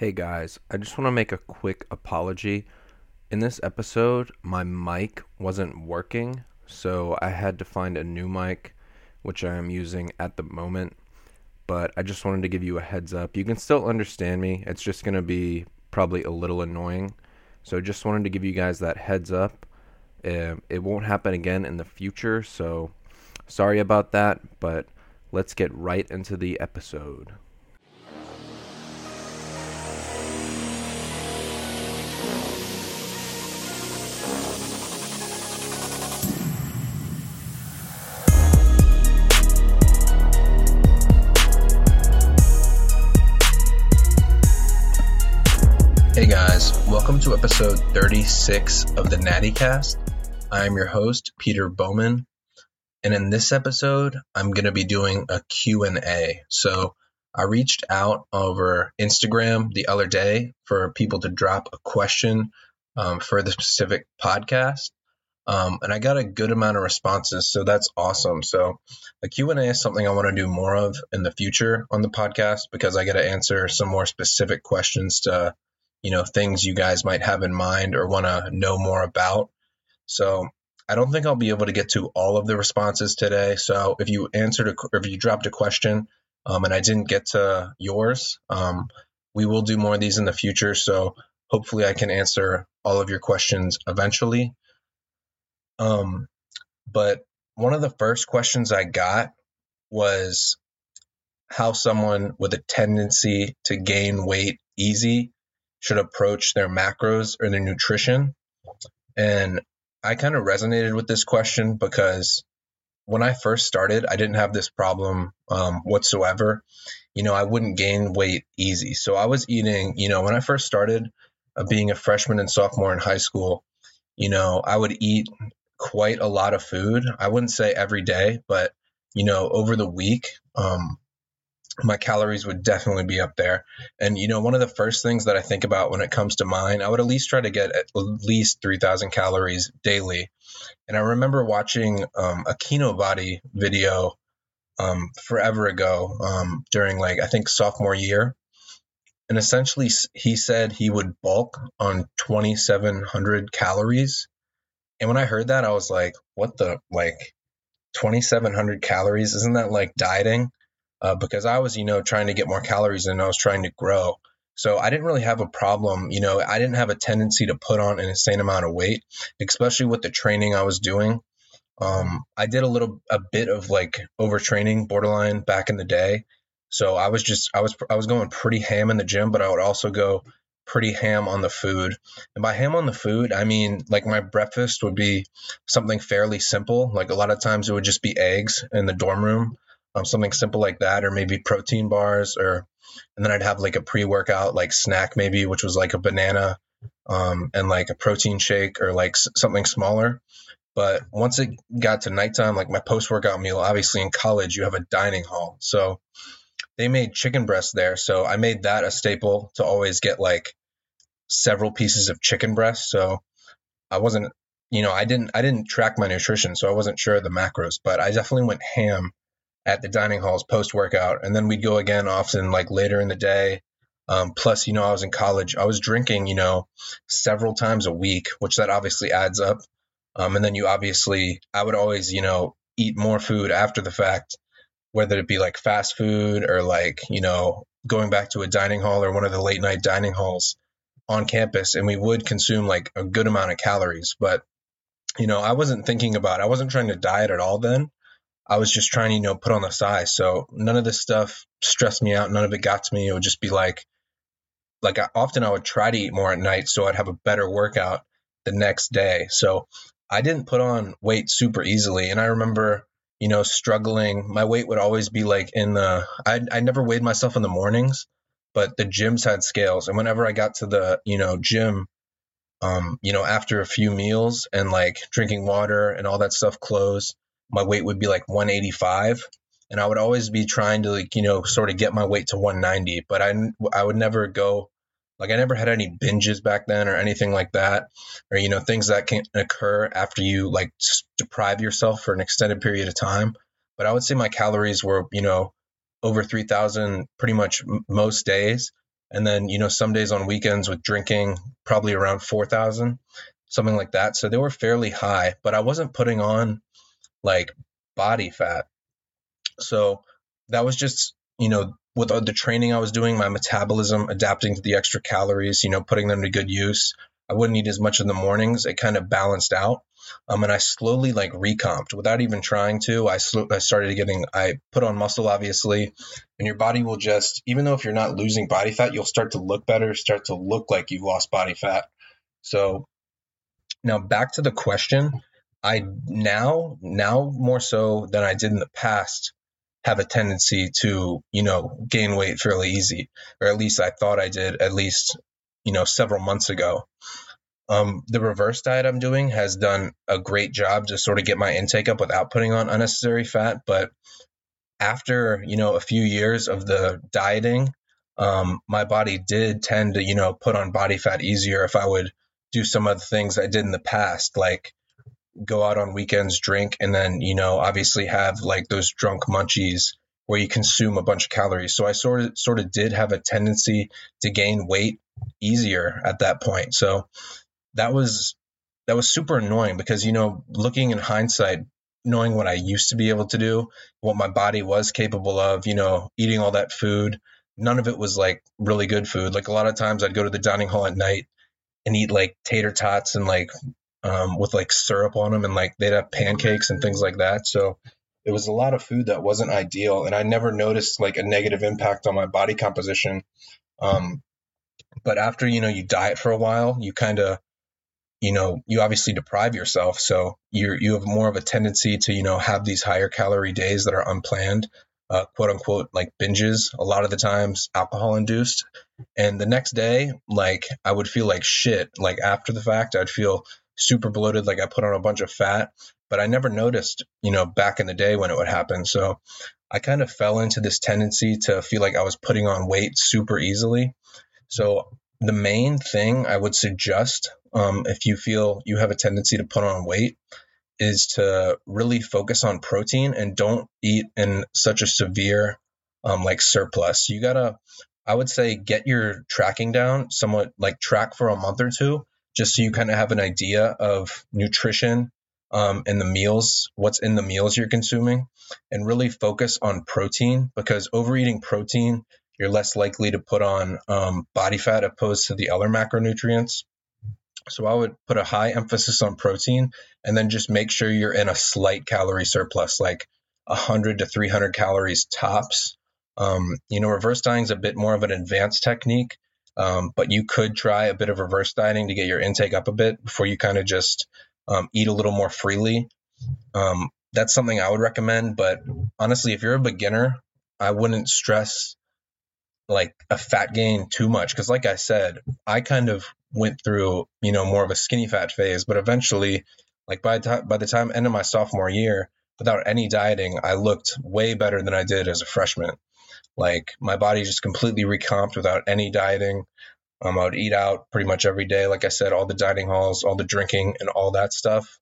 Hey guys, I just want to make a quick apology. In this episode, my mic wasn't working, so I had to find a new mic, which I am using at the moment. But I just wanted to give you a heads up. You can still understand me, it's just going to be probably a little annoying. So just wanted to give you guys that heads up. Um, it won't happen again in the future, so sorry about that, but let's get right into the episode. Welcome to episode 36 of the Natty Cast. I am your host, Peter Bowman, and in this episode, I'm going to be doing a Q&A. So, I reached out over Instagram the other day for people to drop a question um, for the specific podcast. Um, and I got a good amount of responses, so that's awesome. So, a Q&A is something I want to do more of in the future on the podcast because I get to answer some more specific questions to you know things you guys might have in mind or want to know more about. So I don't think I'll be able to get to all of the responses today. So if you answered a, if you dropped a question um, and I didn't get to yours, um, we will do more of these in the future. So hopefully I can answer all of your questions eventually. Um, but one of the first questions I got was how someone with a tendency to gain weight easy should approach their macros or their nutrition. And I kind of resonated with this question because when I first started, I didn't have this problem um, whatsoever. You know, I wouldn't gain weight easy. So I was eating, you know, when I first started uh, being a freshman and sophomore in high school, you know, I would eat quite a lot of food. I wouldn't say every day, but, you know, over the week, um, my calories would definitely be up there. And you know, one of the first things that I think about when it comes to mine, I would at least try to get at least 3000 calories daily. And I remember watching um, a Kinobody video um, forever ago um, during like I think sophomore year. And essentially he said he would bulk on 2700 calories. And when I heard that I was like, what the like 2700 calories isn't that like dieting? Uh, because I was, you know, trying to get more calories and I was trying to grow. So I didn't really have a problem. You know, I didn't have a tendency to put on an insane amount of weight, especially with the training I was doing. Um, I did a little, a bit of like overtraining, borderline back in the day. So I was just, I was, I was going pretty ham in the gym, but I would also go pretty ham on the food. And by ham on the food, I mean like my breakfast would be something fairly simple. Like a lot of times it would just be eggs in the dorm room um, something simple like that, or maybe protein bars, or and then I'd have like a pre-workout like snack maybe, which was like a banana um, and like a protein shake or like s- something smaller. But once it got to nighttime, like my post-workout meal, obviously in college you have a dining hall, so they made chicken breast there, so I made that a staple to always get like several pieces of chicken breast. So I wasn't, you know, I didn't I didn't track my nutrition, so I wasn't sure of the macros, but I definitely went ham at the dining halls post workout, and then we'd go again often like later in the day. Um, plus, you know, I was in college. I was drinking, you know, several times a week, which that obviously adds up. Um, and then you obviously, I would always, you know, eat more food after the fact, whether it be like fast food or like, you know, going back to a dining hall or one of the late night dining halls on campus. And we would consume like a good amount of calories. But, you know, I wasn't thinking about, I wasn't trying to diet at all then. I was just trying to, you know, put on the size. So none of this stuff stressed me out. None of it got to me. It would just be like, like I, often I would try to eat more at night so I'd have a better workout the next day. So I didn't put on weight super easily. And I remember, you know, struggling. My weight would always be like in the, I, I never weighed myself in the mornings, but the gyms had scales. And whenever I got to the, you know, gym, um, you know, after a few meals and like drinking water and all that stuff closed, my weight would be like 185 and I would always be trying to like, you know, sort of get my weight to 190, but I, I would never go like I never had any binges back then or anything like that, or, you know, things that can occur after you like deprive yourself for an extended period of time. But I would say my calories were, you know, over 3000 pretty much most days. And then, you know, some days on weekends with drinking, probably around 4,000, something like that. So they were fairly high, but I wasn't putting on like body fat. So that was just, you know, with the training I was doing, my metabolism adapting to the extra calories, you know, putting them to good use. I wouldn't eat as much in the mornings. It kind of balanced out. Um, and I slowly like recomped without even trying to. I, sl- I started getting, I put on muscle, obviously, and your body will just, even though if you're not losing body fat, you'll start to look better, start to look like you've lost body fat. So now back to the question. I now, now more so than I did in the past, have a tendency to, you know, gain weight fairly easy, or at least I thought I did at least, you know, several months ago. Um, the reverse diet I'm doing has done a great job to sort of get my intake up without putting on unnecessary fat. But after, you know, a few years of the dieting, um, my body did tend to, you know, put on body fat easier if I would do some of the things I did in the past, like go out on weekends, drink, and then, you know, obviously have like those drunk munchies where you consume a bunch of calories. So I sort of sort of did have a tendency to gain weight easier at that point. So that was that was super annoying because you know, looking in hindsight, knowing what I used to be able to do, what my body was capable of, you know, eating all that food, none of it was like really good food. Like a lot of times I'd go to the dining hall at night and eat like tater tots and like um, with like syrup on them and like they'd have pancakes and things like that. So it was a lot of food that wasn't ideal. And I never noticed like a negative impact on my body composition. Um, but after, you know, you diet for a while, you kind of, you know, you obviously deprive yourself. So you you have more of a tendency to, you know, have these higher calorie days that are unplanned, uh, quote unquote, like binges, a lot of the times alcohol induced. And the next day, like I would feel like shit. Like after the fact, I'd feel super bloated, like I put on a bunch of fat, but I never noticed, you know, back in the day when it would happen. So I kind of fell into this tendency to feel like I was putting on weight super easily. So the main thing I would suggest um, if you feel you have a tendency to put on weight is to really focus on protein and don't eat in such a severe um, like surplus. You gotta, I would say, get your tracking down somewhat like track for a month or two just so you kind of have an idea of nutrition um, and the meals, what's in the meals you're consuming, and really focus on protein because overeating protein, you're less likely to put on um, body fat opposed to the other macronutrients. So I would put a high emphasis on protein and then just make sure you're in a slight calorie surplus, like 100 to 300 calories tops. Um, you know, reverse dieting is a bit more of an advanced technique um, but you could try a bit of reverse dieting to get your intake up a bit before you kind of just um, eat a little more freely. Um, that's something I would recommend. But honestly, if you're a beginner, I wouldn't stress like a fat gain too much because, like I said, I kind of went through you know more of a skinny fat phase, but eventually, like by the by the time end of my sophomore year, without any dieting, I looked way better than I did as a freshman. Like my body just completely recomped without any dieting. Um, I would eat out pretty much every day. Like I said, all the dining halls, all the drinking, and all that stuff.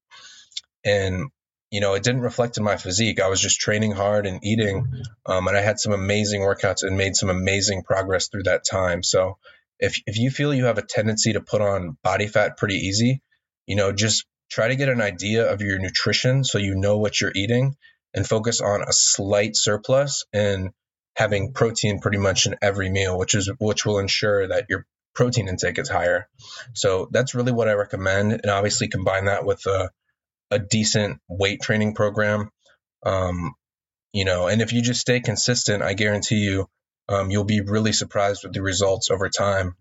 And you know, it didn't reflect in my physique. I was just training hard and eating, um, and I had some amazing workouts and made some amazing progress through that time. So, if if you feel you have a tendency to put on body fat pretty easy, you know, just try to get an idea of your nutrition so you know what you're eating, and focus on a slight surplus and having protein pretty much in every meal, which is which will ensure that your protein intake is higher. So that's really what I recommend, and obviously combine that with a, a decent weight training program. Um, you know, and if you just stay consistent, I guarantee you, um, you'll be really surprised with the results over time.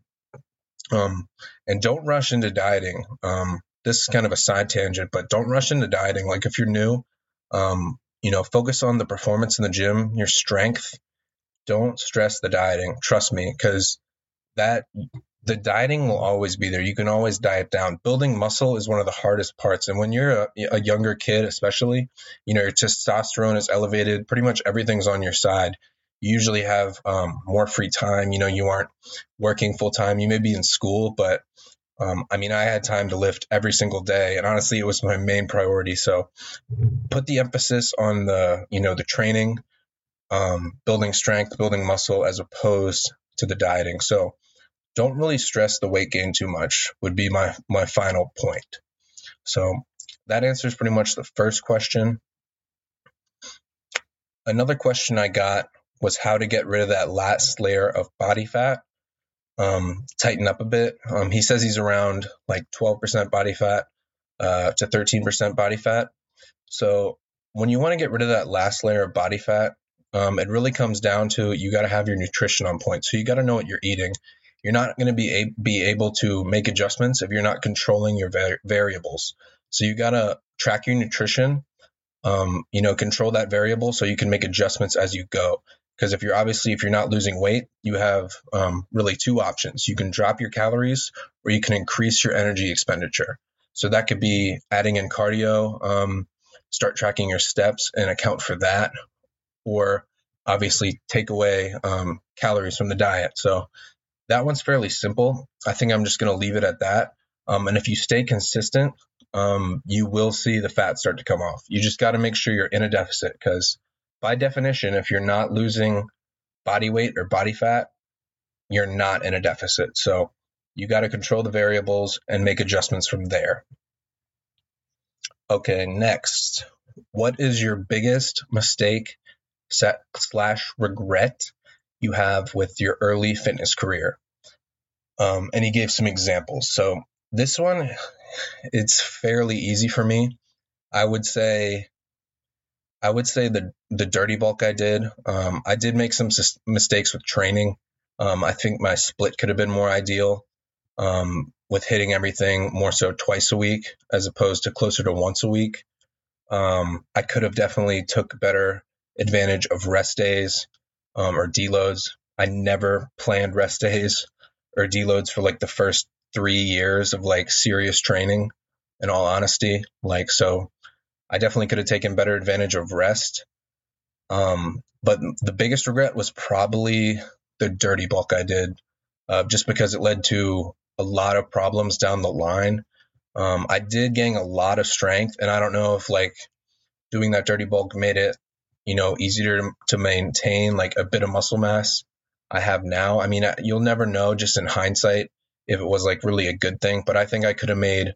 Um, and don't rush into dieting. Um, this is kind of a side tangent, but don't rush into dieting. Like if you're new, um, you know, focus on the performance in the gym, your strength, don't stress the dieting. Trust me, because that the dieting will always be there. You can always diet down. Building muscle is one of the hardest parts. And when you're a, a, younger kid, especially, you know, your testosterone is elevated. Pretty much everything's on your side. You usually have um, more free time. You know, you aren't working full time. You may be in school, but um, I mean, I had time to lift every single day, and honestly, it was my main priority. So, put the emphasis on the, you know, the training, um, building strength, building muscle, as opposed to the dieting. So don't really stress the weight gain too much would be my my final point. So that answers pretty much the first question. Another question I got was how to get rid of that last layer of body fat. Um, tighten up a bit. Um, he says he's around like 12% body fat uh, to 13% body fat. So when you want to get rid of that last layer of body fat, um, it really comes down to you got to have your nutrition on point. So you got to know what you're eating. You're not going to be a- be able to make adjustments if you're not controlling your var- variables. So you got to track your nutrition. Um, you know, control that variable so you can make adjustments as you go. Because if you're obviously if you're not losing weight, you have um, really two options. You can drop your calories, or you can increase your energy expenditure. So that could be adding in cardio, um, start tracking your steps and account for that, or obviously take away um, calories from the diet. So that one's fairly simple. I think I'm just going to leave it at that. Um, and if you stay consistent, um, you will see the fat start to come off. You just got to make sure you're in a deficit because, by definition, if you're not losing body weight or body fat, you're not in a deficit. So you got to control the variables and make adjustments from there. Okay, next. What is your biggest mistake slash regret you have with your early fitness career? Um, and he gave some examples. So this one, it's fairly easy for me. I would say, I would say the the dirty bulk I did. Um, I did make some mistakes with training. Um, I think my split could have been more ideal um, with hitting everything more so twice a week as opposed to closer to once a week. Um, I could have definitely took better advantage of rest days um, or deloads. I never planned rest days or deloads for like the first three years of like serious training. In all honesty, like so, I definitely could have taken better advantage of rest. Um, but the biggest regret was probably the dirty bulk I did, uh, just because it led to a lot of problems down the line. Um, I did gain a lot of strength, and I don't know if like doing that dirty bulk made it, you know, easier to, maintain like a bit of muscle mass I have now. I mean, you'll never know just in hindsight if it was like really a good thing, but I think I could have made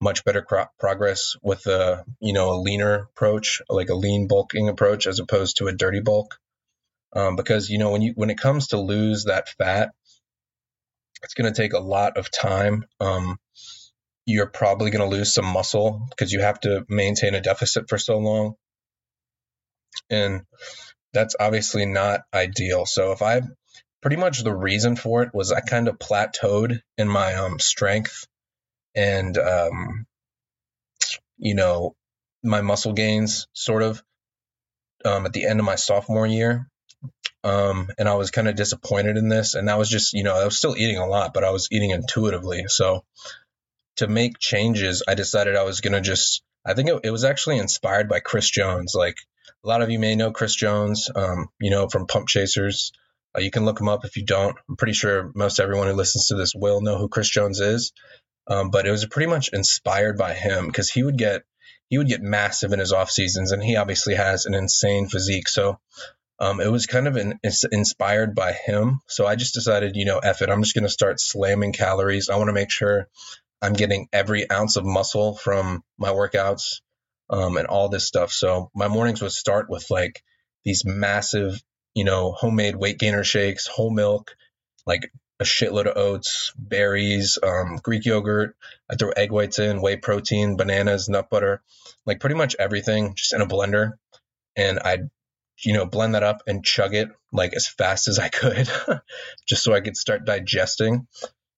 much better cro- progress with a you know a leaner approach, like a lean bulking approach, as opposed to a dirty bulk. Um, because you know when you when it comes to lose that fat, it's going to take a lot of time. Um, you're probably going to lose some muscle because you have to maintain a deficit for so long, and that's obviously not ideal. So if I pretty much the reason for it was I kind of plateaued in my um, strength and um, you know my muscle gains sort of um, at the end of my sophomore year um, and i was kind of disappointed in this and that was just you know i was still eating a lot but i was eating intuitively so to make changes i decided i was going to just i think it, it, was actually inspired by chris jones like a lot of you may know chris jones um, you know from pump chasers uh, you can look him up if you don't i'm pretty sure most everyone who listens to this will know who chris jones is um, but it was pretty much inspired by him because he would get he would get massive in his off seasons, and he obviously has an insane physique. So um, it was kind of an, inspired by him. So I just decided, you know, F it, I'm just going to start slamming calories. I want to make sure I'm getting every ounce of muscle from my workouts um, and all this stuff. So my mornings would start with like these massive, you know, homemade weight gainer shakes, whole milk, like a shitload of oats, berries, um, Greek yogurt. I throw egg whites in, whey protein, bananas, nut butter, like pretty much everything just in a blender. And I'd, you know, blend that up and chug it like as fast as I could, just so I could start digesting.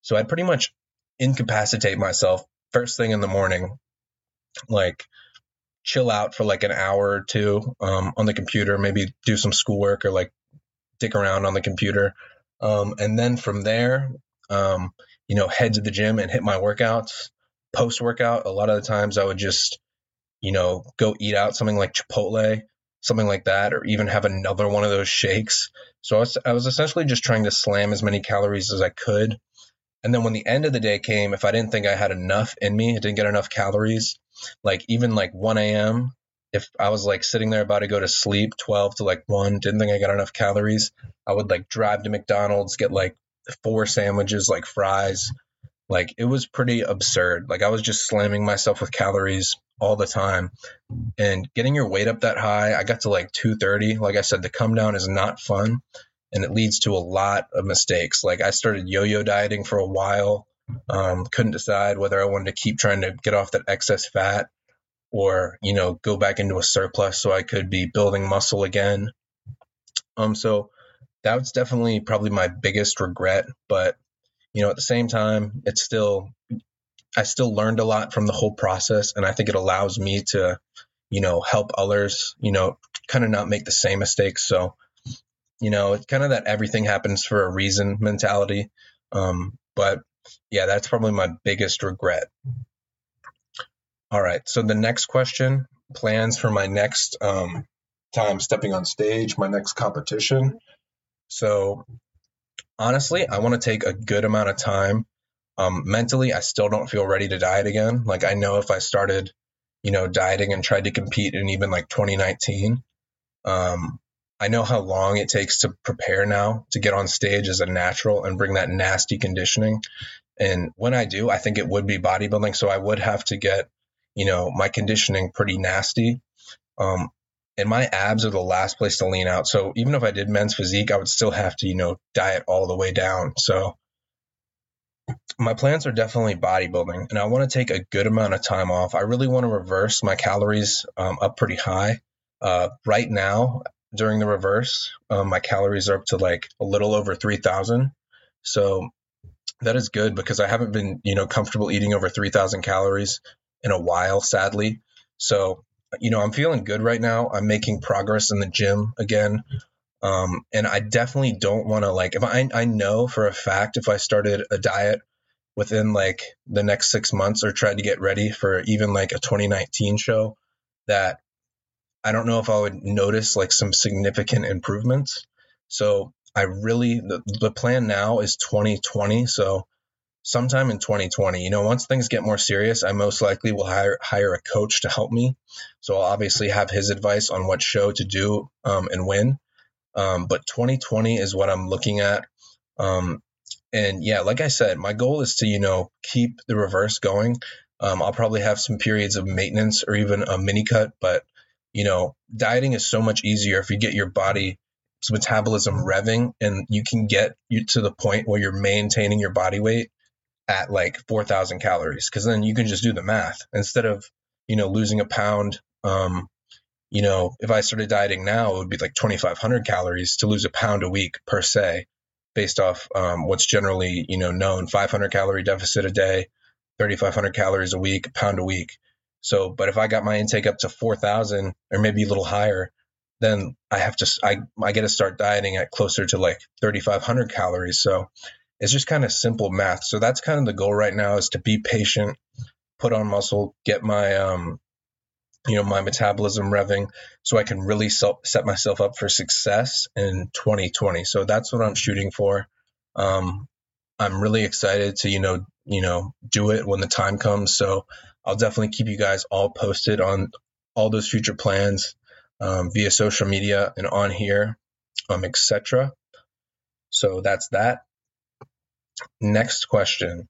So I'd pretty much incapacitate myself first thing in the morning, like chill out for like an hour or two um, on the computer, maybe do some schoolwork or like dick around on the computer um, and then from there, um, you know, head to the gym and hit my workouts. Post workout, a lot of the times I would just, you know, go eat out something like Chipotle, something like that, or even have another one of those shakes. So I was, I was essentially just trying to slam as many calories as I could. And then when the end of the day came, if I didn't think I had enough in me, I didn't get enough calories, like even like 1 a.m., if I was like sitting there about to go to sleep, 12 to like 1, didn't think I got enough calories, I would like drive to McDonald's, get like four sandwiches, like fries. Like it was pretty absurd. Like I was just slamming myself with calories all the time. And getting your weight up that high, I got to like 230. Like I said, the come down is not fun and it leads to a lot of mistakes. Like I started yo yo dieting for a while, um, couldn't decide whether I wanted to keep trying to get off that excess fat or, you know, go back into a surplus so I could be building muscle again. Um, so that's definitely probably my biggest regret. But, you know, at the same time, it's still I still learned a lot from the whole process, and I think it allows me to, you know, help others, you know, kind of not make the same mistakes. So, you know, it's kind of that everything happens for a reason mentality. Um, but yeah, that's probably my biggest regret. All right. So the next question plans for my next um, time stepping on stage, my next competition. So honestly, I want to take a good amount of time um, mentally, I still don't feel ready to diet again. Like I know if I started, you know, dieting and tried to compete in even like 2019, um, I know how long it takes to prepare now to get on stage as a natural and bring that nasty conditioning. And when I do, I think it would be bodybuilding. So I would have to get, you know, my conditioning pretty nasty. Um, and my abs are the last place to lean out. So even if I did men's physique, I would still have to, you know, diet all the way down. So my plans are definitely bodybuilding, and I want to take a good amount of time off. I really want to reverse my calories um, up pretty high. Uh, right now, during the reverse, um, my calories are up to like a little over 3,000. So that is good because I haven't been, you know, comfortable eating over 3,000 calories in a while, sadly. So, you know, I'm feeling good right now. I'm making progress in the gym again. Um, and I definitely don't want to like if I I know for a fact if I started a diet within like the next six months or tried to get ready for even like a 2019 show that I don't know if I would notice like some significant improvements. So I really the, the plan now is 2020. So sometime in 2020, you know, once things get more serious, I most likely will hire hire a coach to help me. So I'll obviously have his advice on what show to do um, and when. Um, but 2020 is what I'm looking at. Um, and yeah, like I said, my goal is to, you know, keep the reverse going. Um, I'll probably have some periods of maintenance or even a mini cut, but you know, dieting is so much easier if you get your body's metabolism revving and you can get you to the point where you're maintaining your body weight at like 4,000 calories. Cause then you can just do the math instead of, you know, losing a pound, um, you know, if I started dieting now, it would be like 2,500 calories to lose a pound a week per se, based off um, what's generally, you know, known 500 calorie deficit a day, 3,500 calories a week, pound a week. So, but if I got my intake up to 4,000 or maybe a little higher, then I have to, I, I get to start dieting at closer to like 3,500 calories. So it's just kind of simple math. So that's kind of the goal right now is to be patient, put on muscle, get my, um, you know my metabolism revving so i can really set myself up for success in 2020 so that's what i'm shooting for um, i'm really excited to you know you know do it when the time comes so i'll definitely keep you guys all posted on all those future plans um, via social media and on here um, etc so that's that next question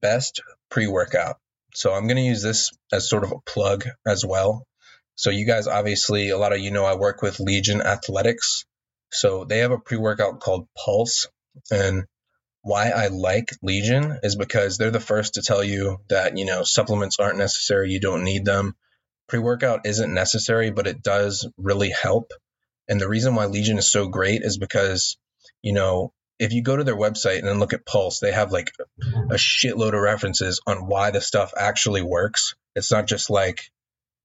best pre-workout so I'm going to use this as sort of a plug as well. So you guys obviously a lot of you know I work with Legion Athletics. So they have a pre-workout called Pulse and why I like Legion is because they're the first to tell you that, you know, supplements aren't necessary, you don't need them. Pre-workout isn't necessary, but it does really help. And the reason why Legion is so great is because, you know, if you go to their website and then look at Pulse, they have like a shitload of references on why the stuff actually works. It's not just like,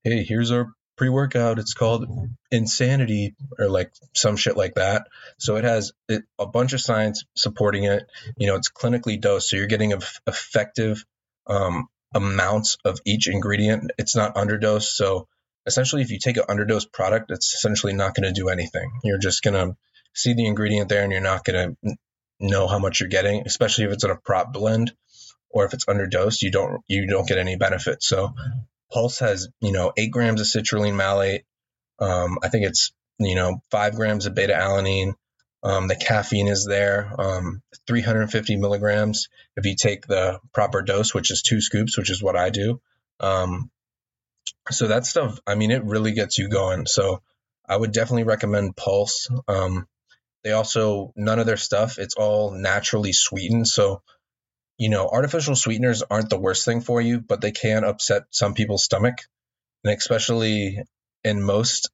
hey, here's our pre workout. It's called Insanity or like some shit like that. So it has a bunch of science supporting it. You know, it's clinically dosed. So you're getting effective um, amounts of each ingredient. It's not underdosed. So essentially, if you take an underdosed product, it's essentially not going to do anything. You're just going to see the ingredient there and you're not going to know how much you're getting, especially if it's in a prop blend or if it's underdosed, you don't you don't get any benefit. So Pulse has, you know, eight grams of citrulline malate. Um, I think it's, you know, five grams of beta alanine. Um, the caffeine is there, um, 350 milligrams if you take the proper dose, which is two scoops, which is what I do. Um, so that stuff, I mean, it really gets you going. So I would definitely recommend Pulse. Um, they also, none of their stuff, it's all naturally sweetened. So, you know, artificial sweeteners aren't the worst thing for you, but they can upset some people's stomach. And especially in most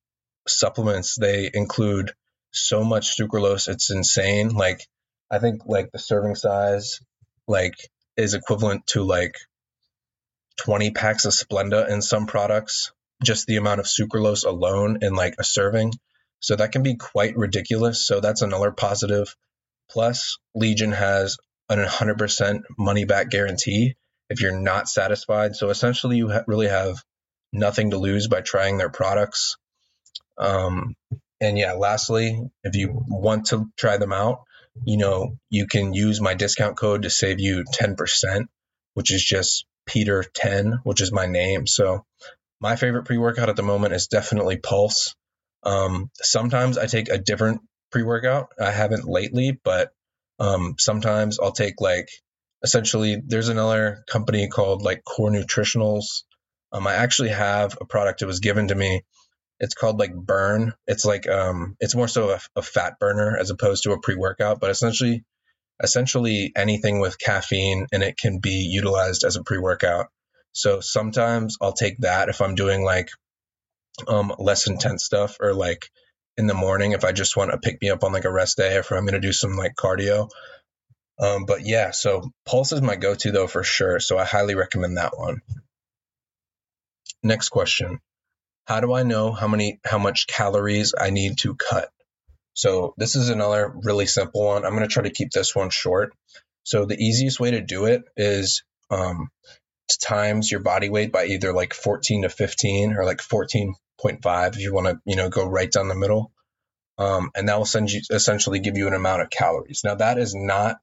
supplements, they include so much sucralose, it's insane. Like, I think like the serving size, like, is equivalent to like 20 packs of Splenda in some products, just the amount of sucralose alone in like a serving. So that can be quite ridiculous. So that's another positive. Plus, Legion has an 100% money back guarantee if you're not satisfied. So essentially, you ha- really have nothing to lose by trying their products. Um, and yeah, lastly, if you want to try them out, you know, you can use my discount code to save you 10%, which is just Peter 10, which is my name. So my favorite pre workout at the moment is definitely Pulse. Um, sometimes I take a different pre workout. I haven't lately, but um, sometimes I'll take like essentially there's another company called like Core Nutritionals. Um, I actually have a product that was given to me. It's called like Burn. It's like um, it's more so a, a fat burner as opposed to a pre workout, but essentially essentially anything with caffeine and it can be utilized as a pre workout. So sometimes I'll take that if I'm doing like um, less intense stuff or like in the morning if I just want to pick me up on like a rest day or if I'm going to do some like cardio. Um, but yeah, so Pulse is my go to though for sure. So I highly recommend that one. Next question. How do I know how many how much calories I need to cut? So this is another really simple one. I'm going to try to keep this one short. So the easiest way to do it is um, times your body weight by either like 14 to 15 or like 14.5 if you want to you know go right down the middle. Um, and that will send you essentially give you an amount of calories. Now that is not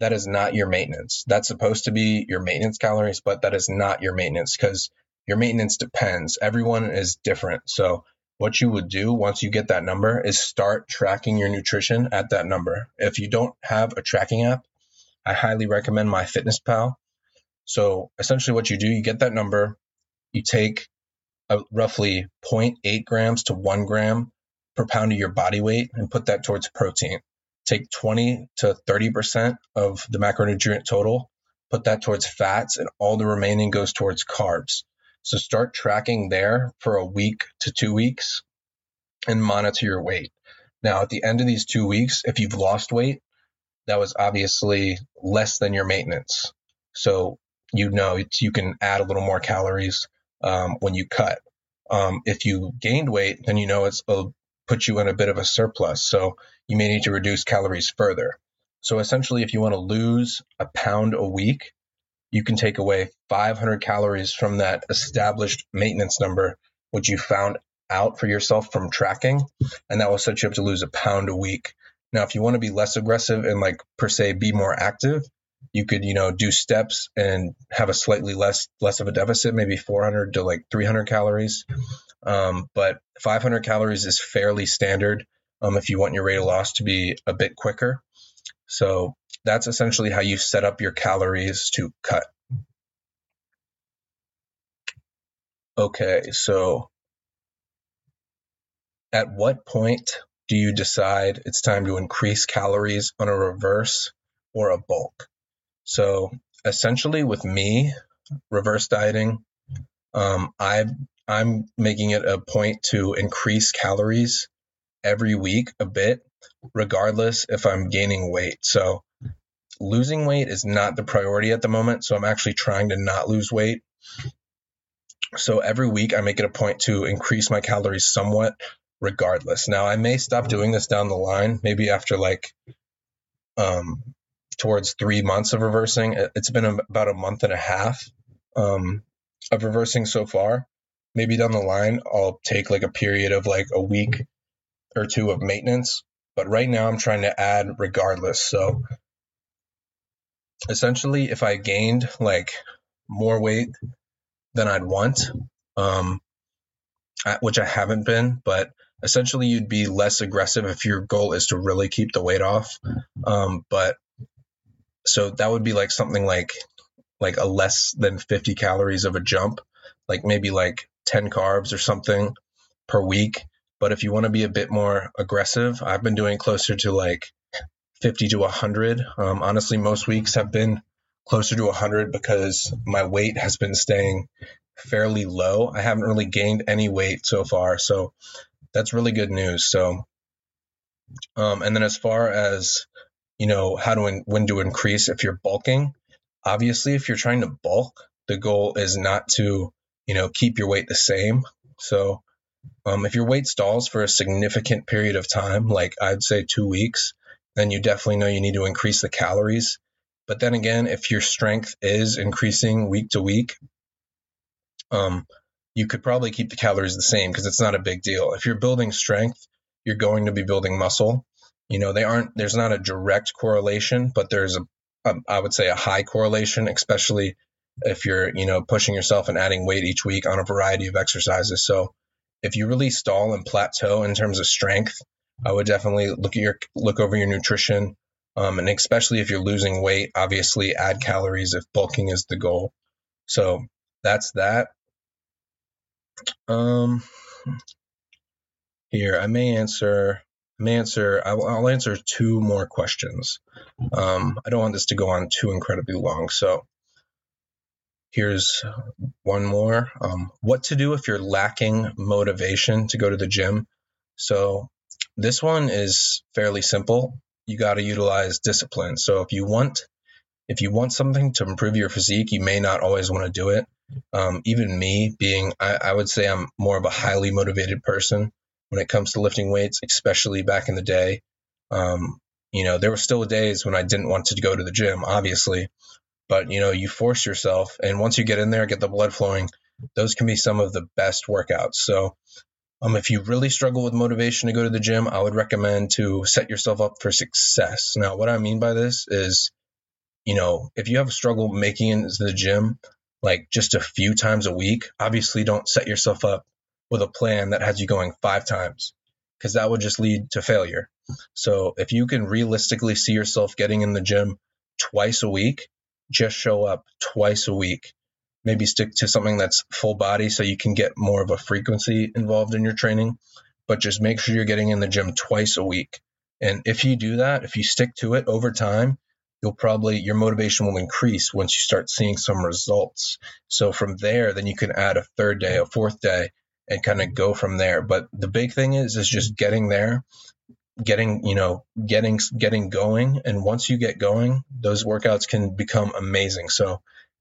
that is not your maintenance. That's supposed to be your maintenance calories but that is not your maintenance because your maintenance depends. Everyone is different. So what you would do once you get that number is start tracking your nutrition at that number. If you don't have a tracking app i highly recommend MyFitnessPal. So essentially, what you do, you get that number, you take Uh, roughly 0.8 grams to 1 gram per pound of your body weight and put that towards protein. Take 20 to 30% of the macronutrient total, put that towards fats, and all the remaining goes towards carbs. So start tracking there for a week to two weeks and monitor your weight. Now, at the end of these two weeks, if you've lost weight, that was obviously less than your maintenance. So you know you can add a little more calories um, when you cut. Um, if you gained weight, then you know it's will put you in a bit of a surplus. So you may need to reduce calories further. So essentially, if you want to lose a pound a week, you can take away 500 calories from that established maintenance number, which you found out for yourself from tracking, and that will set you up to lose a pound a week. Now, if you want to be less aggressive and like per se be more active, you could you know do steps and have a slightly less less of a deficit maybe 400 to like 300 calories. Um, but 500 calories is fairly standard um, if you want your rate of loss to be a bit quicker. So that's essentially how you set up your calories to cut. Okay so at what point do you decide it's time to increase calories on a reverse or a bulk so essentially, with me, reverse dieting, um, I I'm making it a point to increase calories every week a bit, regardless if I'm gaining weight. So losing weight is not the priority at the moment. So I'm actually trying to not lose weight. So every week I make it a point to increase my calories somewhat, regardless. Now I may stop doing this down the line, maybe after like um, towards three months of reversing. It's been about a month and a half um, of reversing so far. Maybe down the line, I'll take like a period of like a week or two of maintenance. But right now, I'm trying to add regardless. So essentially, if I gained like more weight than I'd want, um, which I haven't been, but essentially you'd be less aggressive if your goal is to really keep the weight off. Um, but so that would be like something like like a less than 50 calories of a jump, like maybe like 10 carbs or something per week. But if you want to be a bit more aggressive, I've been doing closer to like 50 to 100. Um, honestly, most weeks have been closer to 100 because my weight has been staying fairly low. I haven't really gained any weight so far. So that's really good news. So, um, and then as far as, you know, how to, in, when to increase if you're bulking, obviously, if you're trying to bulk, the goal is not to, you know, keep your weight the same. So, um, if your weight stalls for a significant period of time, like I'd say two weeks, then you definitely know you need to increase the calories. But then again, if your strength is increasing week to week, um, you could probably keep the calories the same because it's not a big deal. If you're building strength, you're going to be building muscle. You know, they aren't, there's not a direct correlation, but there's a, a I would say a high correlation, especially if you're, you know, pushing yourself and adding weight each week on a variety of exercises. So if you really stall and plateau in terms of strength, I would definitely look at your, look over your nutrition. Um, and especially if you're losing weight, obviously add calories if bulking is the goal. So that's that. Um, here I may answer. Answer. I'll, I'll answer two more questions. Um, I don't want this to go on too incredibly long, so here's one more. Um, what to do if you're lacking motivation to go to the gym? So this one is fairly simple. You got to utilize discipline. So if you want if you want something to improve your physique, you may not always want to do it. Um, even me being, I, I, would say I'm more of a highly motivated person when it comes to lifting weights, especially back in the day. Um, you know, there were still days when I didn't want to go to the gym, obviously, but you know, you force yourself, and once you get in there, get the blood flowing, those can be some of the best workouts. So, um, if you really struggle with motivation to go to the gym, I would recommend to set yourself up for success. Now, what I mean by this is, you know, if you have a struggle making it to the gym, like just a few times a week, obviously don't set yourself up with a plan that has you going five times because that would just lead to failure. So if you can realistically see yourself getting in the gym twice a week, just show up twice a week. Maybe stick to something that's full body so you can get more of a frequency involved in your training, but just make sure you're getting in the gym twice a week. And if you do that, if you stick to it over time, you'll probably your motivation will increase once you start seeing some results. So from there, then you can add a third day, a fourth day, and kind of go from there. But the big thing is is just getting there, getting you know getting getting going, and once you get going, those workouts can become amazing. So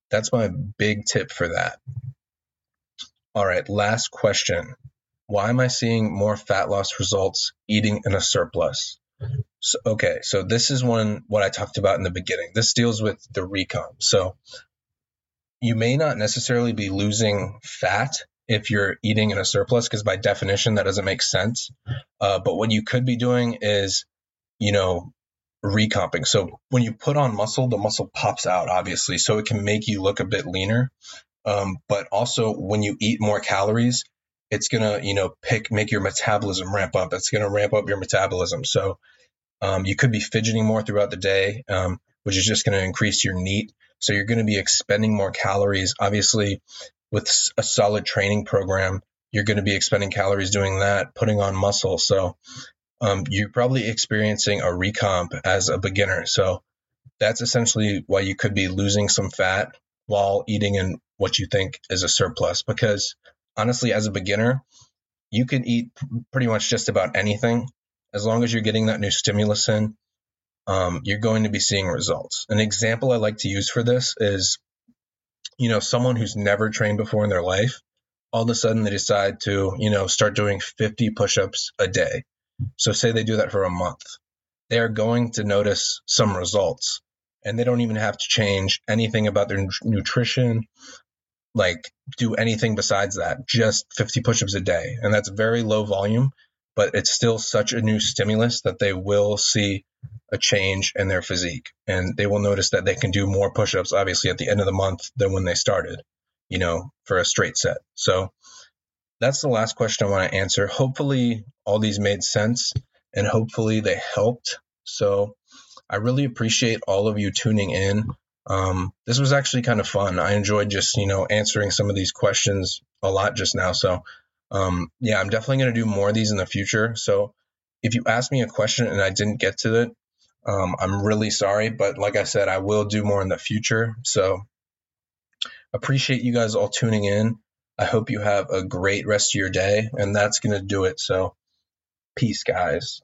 that's my big tip for that. All right, last question. Why am I seeing more fat loss results eating in a surplus? So, okay, so this is one what I talked about in the beginning. This deals with the recomp. So you may not necessarily be losing fat if you're eating in a surplus, because by definition that doesn't make sense. Uh, but what you could be doing is, you know, recomping. So when you put on muscle, the muscle pops out, obviously, so it can make you look a bit leaner. Um, but also when you eat more calories, it's gonna, you know, pick make your metabolism ramp up. It's gonna ramp up your metabolism. So um, you could be fidgeting more throughout the day, um, which is just to increase your NEAT. So you're to be expending more calories. Obviously, with a solid training program, you're going to be expending calories doing that, putting on muscle. So um, you're probably experiencing a recomp as a beginner. So that's essentially why you could be losing some fat while eating in what you think is a surplus. Because honestly, as a beginner, you can eat pretty much just about anything as long as you're getting that new stimulus in, um, you're going to be seeing results. An example I like to use for this is, you know, someone who's never trained before in their life, all of a sudden they decide to, you know, start doing 50 push ups a day. So, say they do that for a month. They are going to notice some results and they don't even have to change anything about their nutrition, like do anything besides that, just 50 push ups a day. And that's very low volume but it's still such a new stimulus that they will see a change in their physique and they will notice that they can do more push-ups obviously at the end of the month than when they started you know, for a straight set. So that's the last question I want to answer. Hopefully, all these made sense and hopefully they helped. So I really appreciate all of you tuning in. Um, this was actually kind of fun. I enjoyed just, you know, answering some of these questions a lot just now. So, um, yeah, I'm definitely going to do more of these in the future. So if you ask me a question and I didn't get to it, um, I'm really sorry. But like I said, I will do more in the future. So appreciate you guys all tuning in. I hope you have a great rest of your day. And that's going to do it. So peace, guys.